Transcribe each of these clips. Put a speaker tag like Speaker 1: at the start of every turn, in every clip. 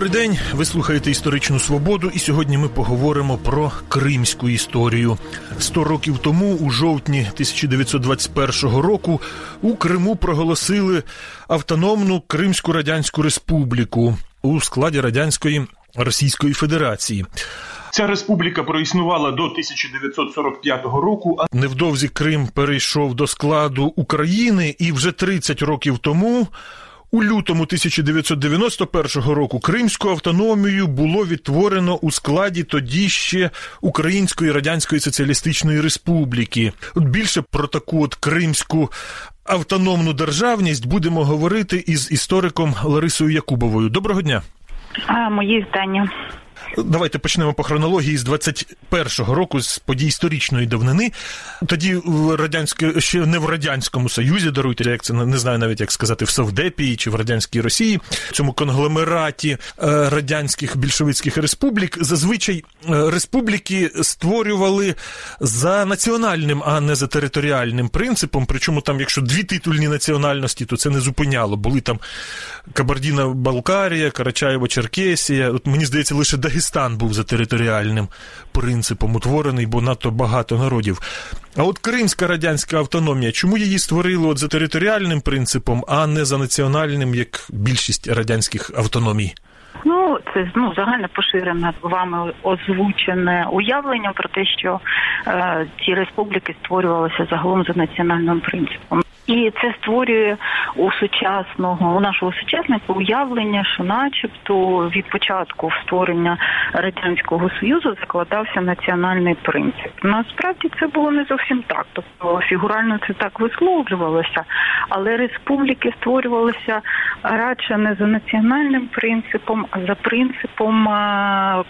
Speaker 1: Добрий день. Ви слухаєте історичну свободу, і сьогодні ми поговоримо про кримську історію. Сто років тому, у жовтні 1921 року, у Криму проголосили автономну Кримську Радянську Республіку у складі радянської Російської Федерації.
Speaker 2: Ця республіка проіснувала до 1945 року.
Speaker 1: А невдовзі Крим перейшов до складу України, і вже 30 років тому. У лютому 1991 року Кримську автономію було відтворено у складі тоді ще Української Радянської Соціалістичної Республіки. От більше про таку от Кримську автономну державність будемо говорити із істориком Ларисою Якубовою. Доброго дня.
Speaker 3: А, Мої вітання.
Speaker 1: Давайте почнемо по хронології з 21-го року, з подій історичної давнини. Тоді в радянське ще не в радянському союзі даруйте, як це не знаю навіть як сказати, в Совдепії чи в радянській Росії, в цьому конгломераті е, радянських більшовицьких республік. Зазвичай е, республіки створювали за національним, а не за територіальним принципом. Причому там, якщо дві титульні національності, то це не зупиняло. Були там Кабардіна Балкарія, Карачаєво, Черкесія. От мені здається, лише Дагестан був за територіальним принципом утворений, бо надто багато народів. А от Кримська радянська автономія, чому її створили от за територіальним принципом, а не за національним, як більшість радянських автономій?
Speaker 3: Ну, це ну загально поширене вами озвучене уявлення про те, що е, ці республіки створювалися загалом за національним принципом. І це створює у сучасного у нашого сучасника уявлення, що, начебто, від початку створення радянського союзу закладався національний принцип. Насправді це було не зовсім так. Тобто фігурально це так висловлювалося, але республіки створювалися радше не за національним принципом, а за принципом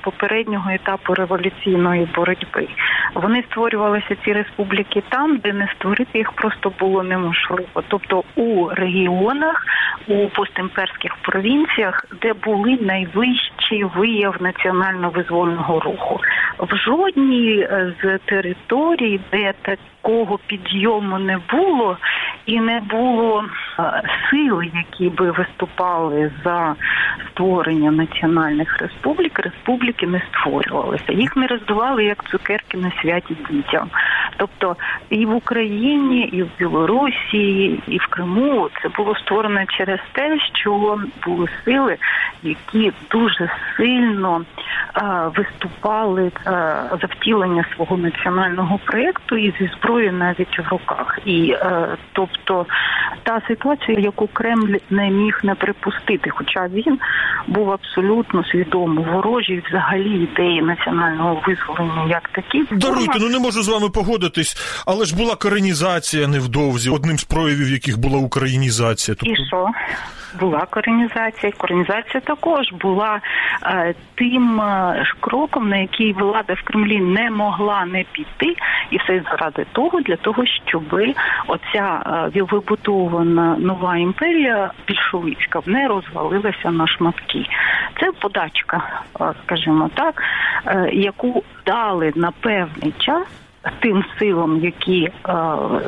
Speaker 3: попереднього етапу революційної боротьби. Вони створювалися ці республіки там, де не створити їх просто було неможливо можливо, тобто у регіонах, у постімперських провінціях, де були найвищий вияв національно-визвольного руху, в жодній е, з територій, де такого підйому не було, і не було е, сил, які би виступали за створення національних республік, республіки не створювалися. Їх не роздували як цукерки на святі дітям. Тобто і в Україні, і в Білорусі, і в Криму це було створено через те, що були сили, які дуже сильно е, виступали е, за втілення свого національного проєкту і зі зброєю навіть в руках. І е, тобто та ситуація, яку Кремль не міг не припустити, хоча він був абсолютно свідомо ворожий взагалі ідеї національного визволення як такі.
Speaker 1: Даруйте, ну не можу з вами погодитись, але ж була коренізація невдовзі, одним з проявів яких була українізація.
Speaker 3: Тобто... І що? Була коренізація. Коренізація також була е, тим е, кроком, на який влада в Кремлі не могла не піти, і все заради того, для того, щоб оця е, вибудована нова імперія більшовицька не розвалилася на шматки. Це подачка, е, скажімо так, е, яку дали на певний час тим силам, які е,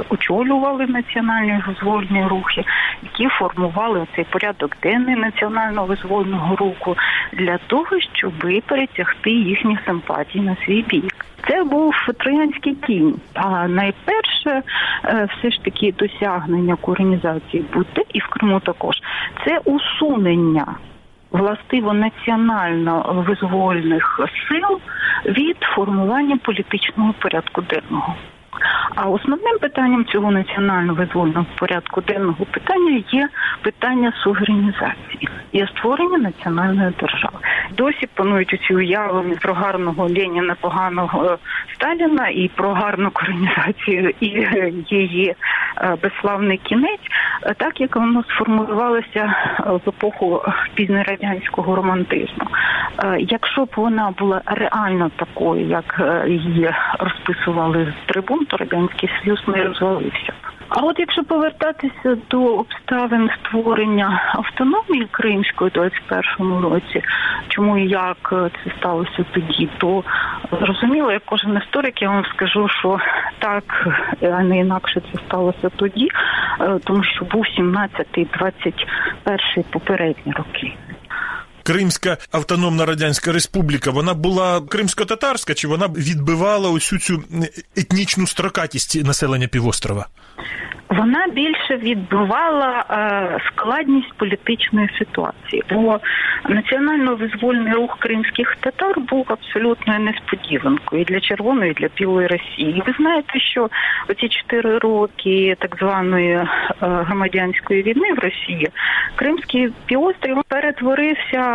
Speaker 3: очолювали національні визвольні рухи, які формували цей порядок денний національно визвольного руху для того, щоб перетягти їхні симпатії на свій бік. Це був троянський кінь. А найперше, е, все ж таки досягнення коренізації буде і в Криму також це усунення властиво національно визвольних сил від формування політичного порядку денного. А основним питанням цього національно визвольного порядку денного питання є питання суверенізації і створення національної держави. Досі панують оці уявлення про гарного Леніна, поганого Сталіна і про гарну колонізацію і її е, безславний кінець, так як воно сформулювалося в епоху пізньорадянського романтизму. Е, якщо б вона була реально такою, як е, її розписували з трибун, то радянський союз не розвалився. А от якщо повертатися до обставин створення автономії кримської у 21 році, чому і як це сталося тоді, то зрозуміло, як кожен історик, я вам скажу, що так, а не інакше це сталося тоді, е, тому що був 17-й, 21-й попередні роки.
Speaker 1: Кримська автономна радянська республіка вона була кримсько-татарська, чи вона відбивала усю цю етнічну строкатість населення півострова?
Speaker 3: Вона більше відбивала е, складність політичної ситуації, бо національно-визвольний рух кримських татар був абсолютною несподіванкою і для червоної, і для білої Росії. Ви знаєте, що оці чотири роки так званої е, громадянської війни в Росії Кримський півострів перетворився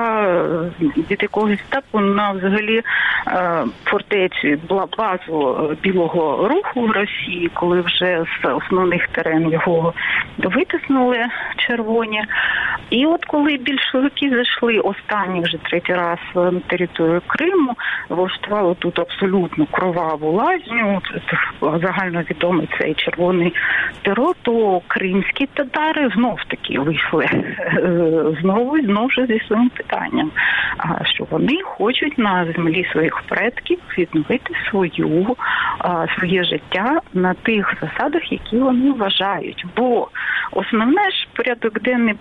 Speaker 3: від якогось етапу на взагалі е, фортецю базу білого руху в Росії, коли вже з основних терен його витиснули червоні. І от коли більшовики зайшли останні вже третій раз на територію Криму, влаштували тут абсолютно кроваву лазню, загальновідомий цей червоний терор, то кримські татари знов таки вийшли знову знову зі своїм питанням, що вони хочуть на землі своїх предків відновити свою своє життя на тих засадах, які вони вважають. Бо основне ж порядок денний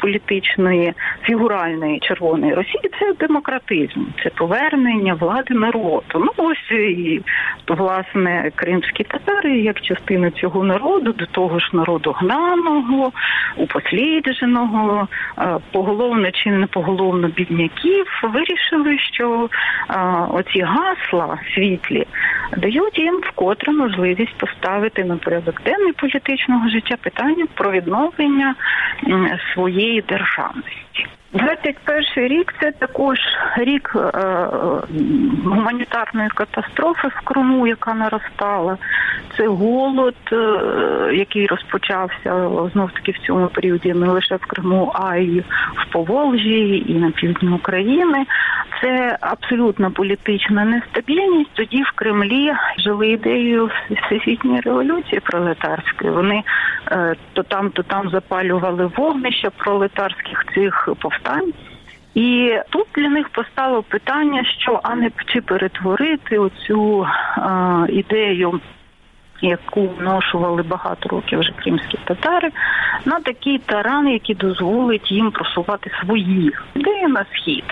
Speaker 3: політичної фігуральної червоної Росії це демократизм, це повернення влади народу. Ну ось і власне кримські татари, як частина цього народу, до того ж народу гнаного, упослідженого, поголовно чи не поголовно бідняків, вирішили, що оці гасла світлі дають їм вкотре можливість поставити на порядок денний політичного життя питання про відновлення своєї державності. 21 рік це також рік е, гуманітарної катастрофи в Криму, яка наростала. Це голод, е, який розпочався знов таки в цьому періоді не лише в Криму, а й в Поволжі, і на півдні України. Це абсолютна політична нестабільність. Тоді в Кремлі жили ідеєю всесвітньої революції пролетарської. Вони е, то там, то там запалювали вогнища пролетарських цих повстань. І тут для них постало питання, що а не чи перетворити оцю е, ідею яку вношували багато років вже кримські татари, на такий таран, який дозволить їм просувати свої ідеї на схід.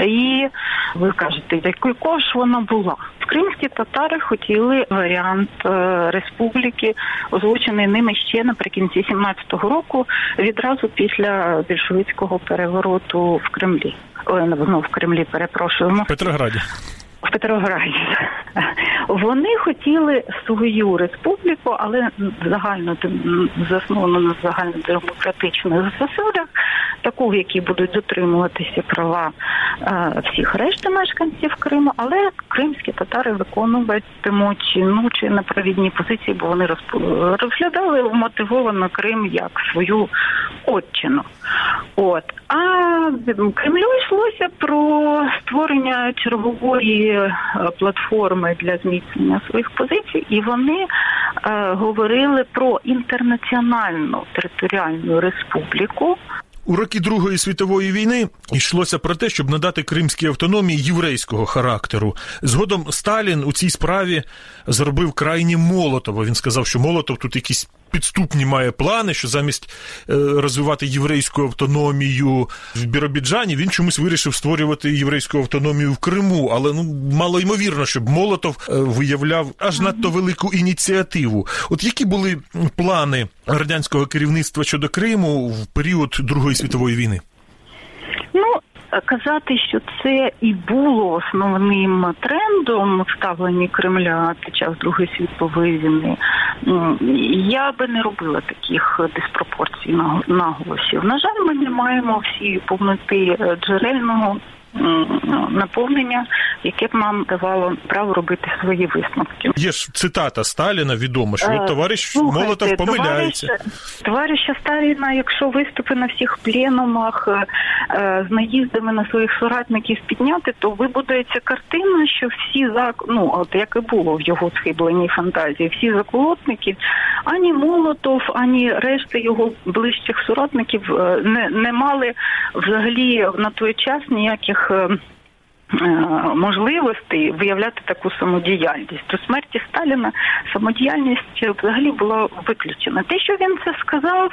Speaker 3: І ви кажете, якою ж вона була? Кримські татари хотіли варіант е, республіки, озвучений ними ще наприкінці 17-го року, відразу після більшовицького перевороту в Кремлі. Ой, ну, в Кремлі перепрошуємо.
Speaker 1: Петрограді
Speaker 3: в Петрограді. Вони хотіли свою республіку, але загально засновану на загальнодемократичних засадах, таку, в якій будуть дотримуватися права е, всіх решти мешканців Криму, але кримські татари виконуватимуть ну чи на провідній позиції, бо вони розглядали мотивовано Крим як свою отчину. От а Кремлю йшлося про створення чергової е, платформи для зміцнення своїх позицій, і вони е, говорили про інтернаціональну територіальну республіку.
Speaker 1: У роки Другої світової війни йшлося про те, щоб надати кримській автономії єврейського характеру. Згодом Сталін у цій справі зробив крайні Молотова. Він сказав, що Молотов тут якісь підступні має плани, що замість е, розвивати єврейську автономію в Біробіджані, він чомусь вирішив створювати єврейську автономію в Криму. Але ну мало ймовірно, щоб Молотов е, виявляв аж надто велику ініціативу. От які були плани радянського керівництва щодо Криму в період Другої світової війни?
Speaker 3: Ну, казати, що це і було основним трендом в Кремля під час Другої світової війни, я би не робила таких диспропорцій наголосів. На жаль, ми не маємо всі повноти е, джерельного наповнення, яке б нам давало право робити свої висновки.
Speaker 1: Є ж цитата Сталіна відома, що е, товариш Слухайте, Молотов помиляється.
Speaker 3: Товариша, товариша Сталіна, якщо виступи на всіх пленумах е, з наїздами на своїх соратників підняти, то вибудується картина, що всі зак... ну от як і було в його схибленій фантазії, всі заколотники, ані Молотов, ані решта його ближчих соратників е, не, не мали взагалі на той час ніяких. Е, Е, можливостей виявляти таку самодіяльність. До смерті Сталіна самодіяльність взагалі була виключена. Те, що він це сказав,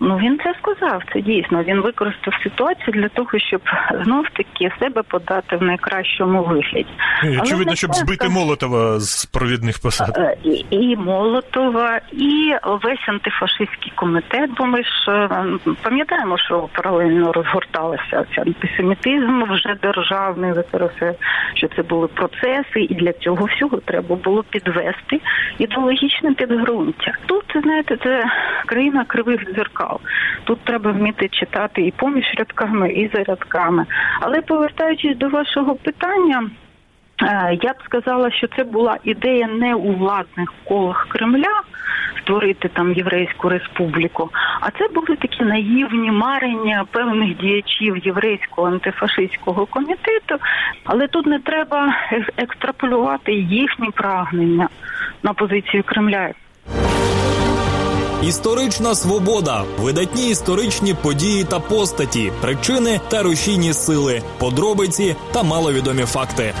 Speaker 3: ну він це сказав. Це дійсно він використав ситуацію для того, щоб знов таки себе подати в найкращому вигляді.
Speaker 1: Очевидно, щоб збити Молотова з провідних посад
Speaker 3: е, і, і Молотова, і весь антифашистський комітет. Бо ми ж е, пам'ятаємо, що паралельно розгорталася ця антисемітизм вже державний використовує, що це були процеси, і для цього всього треба було підвести ідеологічне підґрунтя. Тут знаєте, це країна кривих дзеркал. Тут треба вміти читати і поміж рядками, і за рядками. Але повертаючись до вашого питання. Е, я б сказала, що це була ідея не у владних колах Кремля створити там єврейську республіку, а це були такі наївні марення певних діячів єврейського антифашистського комітету. Але тут не треба екстраполювати їхні прагнення на позицію Кремля.
Speaker 4: Історична свобода, видатні історичні події та постаті, причини та рушійні сили, подробиці та маловідомі факти.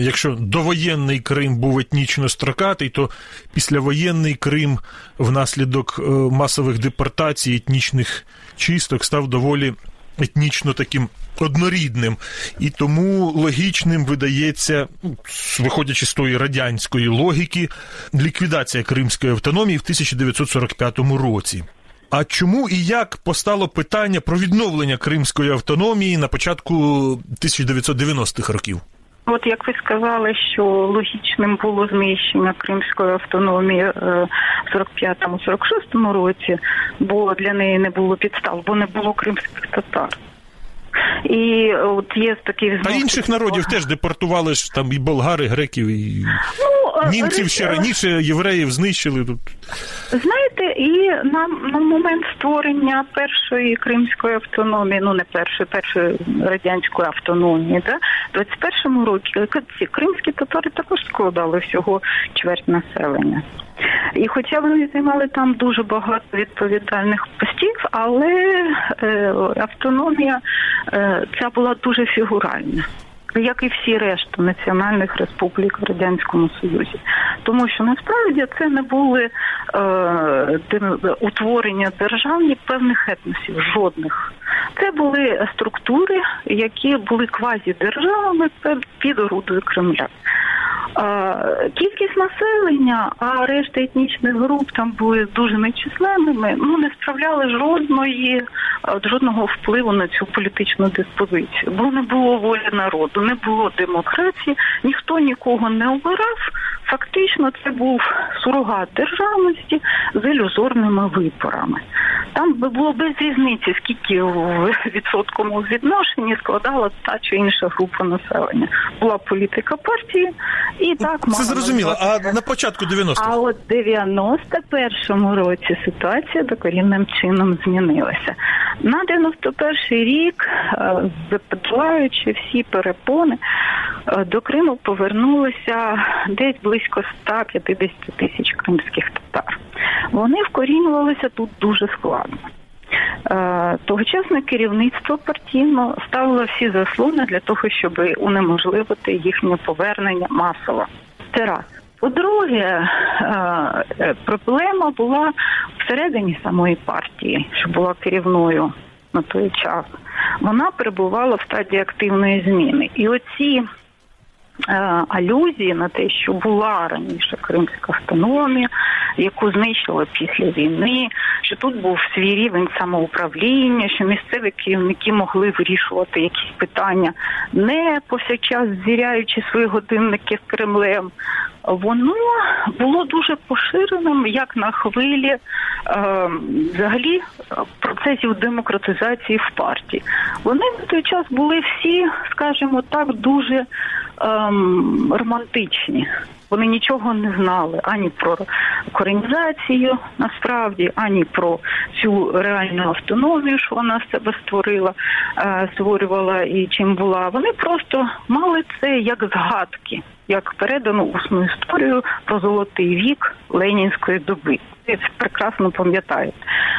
Speaker 1: Якщо довоєнний Крим був етнічно строкатий, то післявоєнний Крим внаслідок е, масових депортацій, етнічних чисток став доволі етнічно таким однорідним. І тому логічним видається, виходячи з тої радянської логіки, ліквідація Кримської автономії в 1945 році. А чому і як постало питання про відновлення Кримської автономії на початку 1990-х років?
Speaker 3: От як ви сказали, що логічним було зміщення Кримської автономії е, в 45-46 році, бо для неї не було підстав, бо не було кримських татар. І от є такий
Speaker 1: А інших народів теж депортували ж там і болгари, греків, і ну, німців ще раніше євреїв знищили тут.
Speaker 3: Знаєте, і на на момент створення першої кримської автономії, ну не першої, першої радянської автономії, да, в 21-му році ці кримські татари також складали всього чверть населення. І хоча вони займали там дуже багато відповідальних постів, але е, автономія е, ця була дуже фігуральна. Як і всі решта національних республік в радянському союзі, тому що насправді це не були е, утворення державні певних етносів, жодних. Це були структури, які були квазідержавами під орудою Кремля. Кількість населення, а решта етнічних груп там були дуже нечисленними. Ну не справляли жодної жодного впливу на цю політичну диспозицію, бо не було волі народу, не було демократії, ніхто нікого не обирав. Фактично, це був сурогат державності з ілюзорними виборами. Там би було без різниці, скільки в відсотковому відношенні складала та чи інша група населення. Була політика партії, і так
Speaker 1: це зрозуміло. А на початку 90-х?
Speaker 3: А от 91-му році ситуація докорінним чином змінилася. На 91-й рік, заподіваючи всі перепони, е, до Криму повернулося десь близько 150 тисяч кримських татар. Вони вкорінювалися тут дуже складно. Е, тогочасне керівництво партійно ставило всі заслуги для того, щоб унеможливити їхнє повернення масово. Це раз. По-друге, е, проблема була всередині самої партії, що була керівною на той час. Вона перебувала в стадії активної зміни. І оці Е, алюзії на те, що була раніше кримська автономія, яку знищили після війни, що тут був свій рівень самоуправління, що місцеві керівники могли вирішувати якісь питання, не повсякчас звіряючи свої годинники з Кремлем. Воно було дуже поширеним як на хвилі е, взагалі процесів демократизації в партії. Вони в той час були всі, скажімо так, дуже ем, романтичні. Вони нічого не знали ані про коренізацію, насправді, ані про цю реальну автономію, що вона себе створила, е, створювала і чим була. Вони просто мали це як згадки, як передану усну історію про золотий вік ленінської доби. Це прекрасно пам'ятають.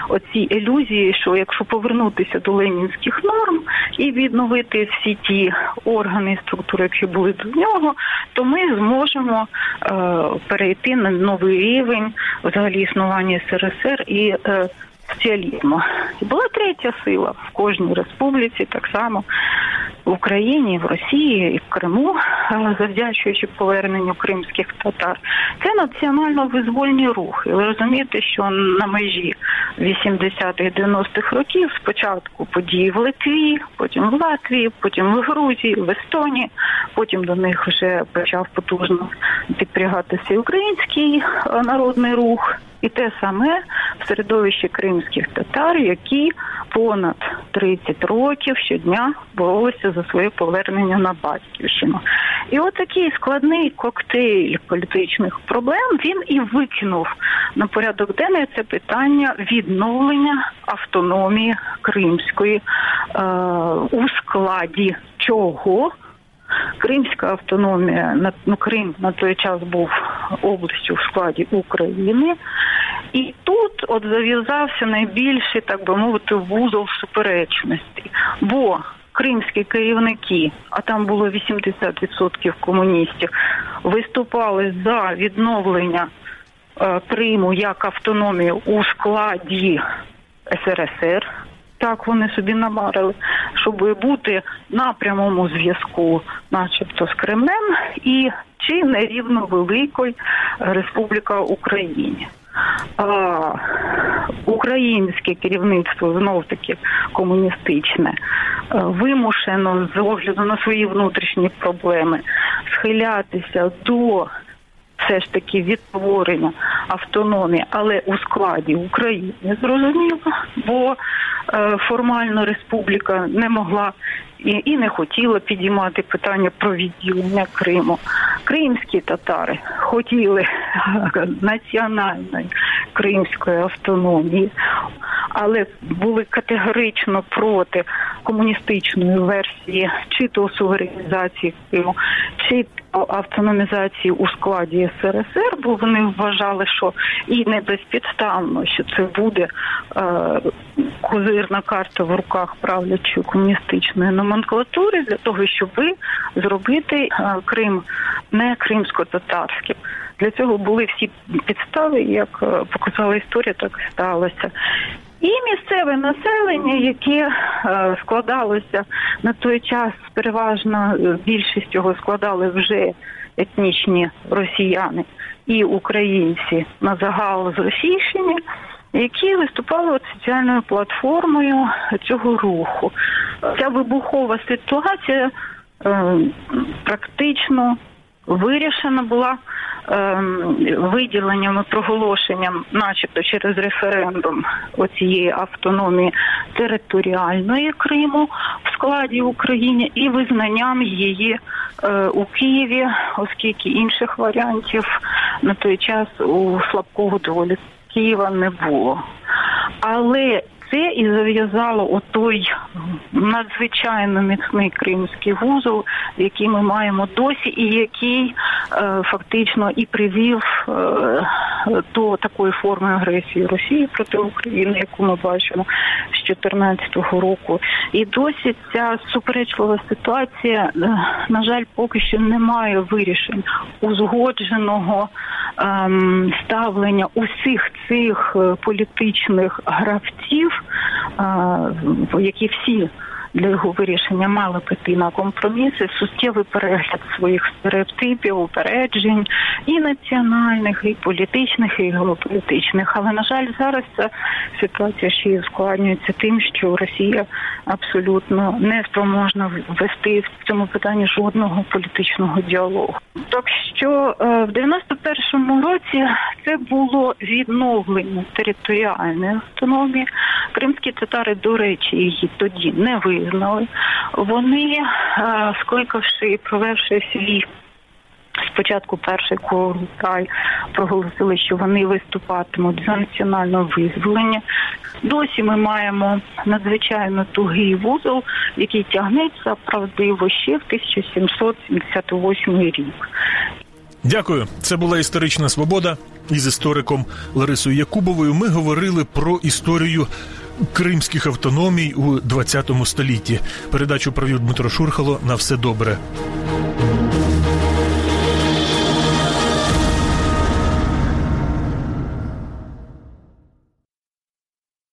Speaker 3: оці ілюзії, що якщо повернутися до ленінських норм і відновити всі ті органи і структури, які були до нього, то ми зможемо е, перейти на новий рівень взагалі існування СРСР і е, соціалізму. І була третя сила в кожній республіці, так само в Україні, в Росії і в Криму, е, завдячуючи поверненню кримських татар. Це національно-визвольні рухи. Ви розумієте, що на межі 80-х 90-х років спочатку події в Литві, потім в Латвії, потім в Грузії, в Естонії, потім до них вже почав потужно підпрягатися український е, народний рух. І те саме в середовищі кримських татар, які понад 30 років щодня боролися за своє повернення на батьківщину. І от такий складний коктейль політичних проблем він і викинув на порядок денний це питання відновлення автономії кримської е, у складі чого. Кримська автономія ну, Крим на той час був областю в складі України, і тут от зав'язався найбільший, так би мовити, вузол суперечності. Бо кримські керівники, а там було 80% комуністів, виступали за відновлення е, Криму як автономію у складі СРСР. Так вони собі намарили, щоб бути на прямому зв'язку, начебто, з Кремлем, і чи нерівно великою Республіка Україні. А, Українське керівництво знов таки комуністичне вимушено з огляду на свої внутрішні проблеми схилятися до все ж таки відтворення автономії, але у складі України зрозуміло, бо е, формально республіка не могла і не хотіла підіймати питання про відділення Криму. Кримські татари хотіли національної кримської автономії, але були категорично проти комуністичної версії чи то суверенізації Криму, чи то автономізації у складі СРСР, бо вони вважали, що і не безпідставно, що це буде е, козирна карта в руках правлячої комуністичної номенклатури для того, щоб зробити е, Крим не кримсько-татарським. Для цього були всі підстави, як е, показала історія, так і сталося. І місцеве населення, яке е, складалося на той час, переважно е, більшість його складали вже етнічні росіяни і українці на загал з Російщини, які виступали соціальною платформою цього руху. Ця вибухова ситуація е, практично вирішена була ем, виділенням і проголошенням, начебто через референдум оцієї автономії територіальної Криму в складі України і визнанням її е, у Києві, оскільки інших варіантів на той час у слабкого доволі Києва не було. Але це і зав'язало отой надзвичайно міцний кримський вузол, який ми маємо досі, і який е, фактично і привів е, до такої форми агресії Росії проти України, яку ми бачимо з 2014 року. І досі ця суперечлива ситуація, е, на жаль, поки що немає вирішень узгодженого ем, ставлення усіх цих е, політичних гравців, е, які всі для його вирішення мали піти на компроміси, суттєвий перегляд своїх стереотипів, упереджень і національних, і політичних, і геополітичних. Але на жаль, зараз ця ситуація ще ускладнюється тим, що Росія абсолютно не спроможна ввести в цьому питанні жодного політичного діалогу. Так що е, в 91-му році це було відновлення територіальної автономії. Кримські татари, до речі, її тоді не визнали. Вони, е, скликавши і провевши свій спочатку перший Курултай проголосили, що вони виступатимуть за національне визволення. Досі ми маємо надзвичайно тугий вузол, який тягнеться правдиво ще в 1778 рік.
Speaker 1: Дякую. Це була історична свобода. із істориком Ларисою Якубовою ми говорили про історію кримських автономій у 20 столітті. Передачу провів Дмитро Шурхало. На все добре.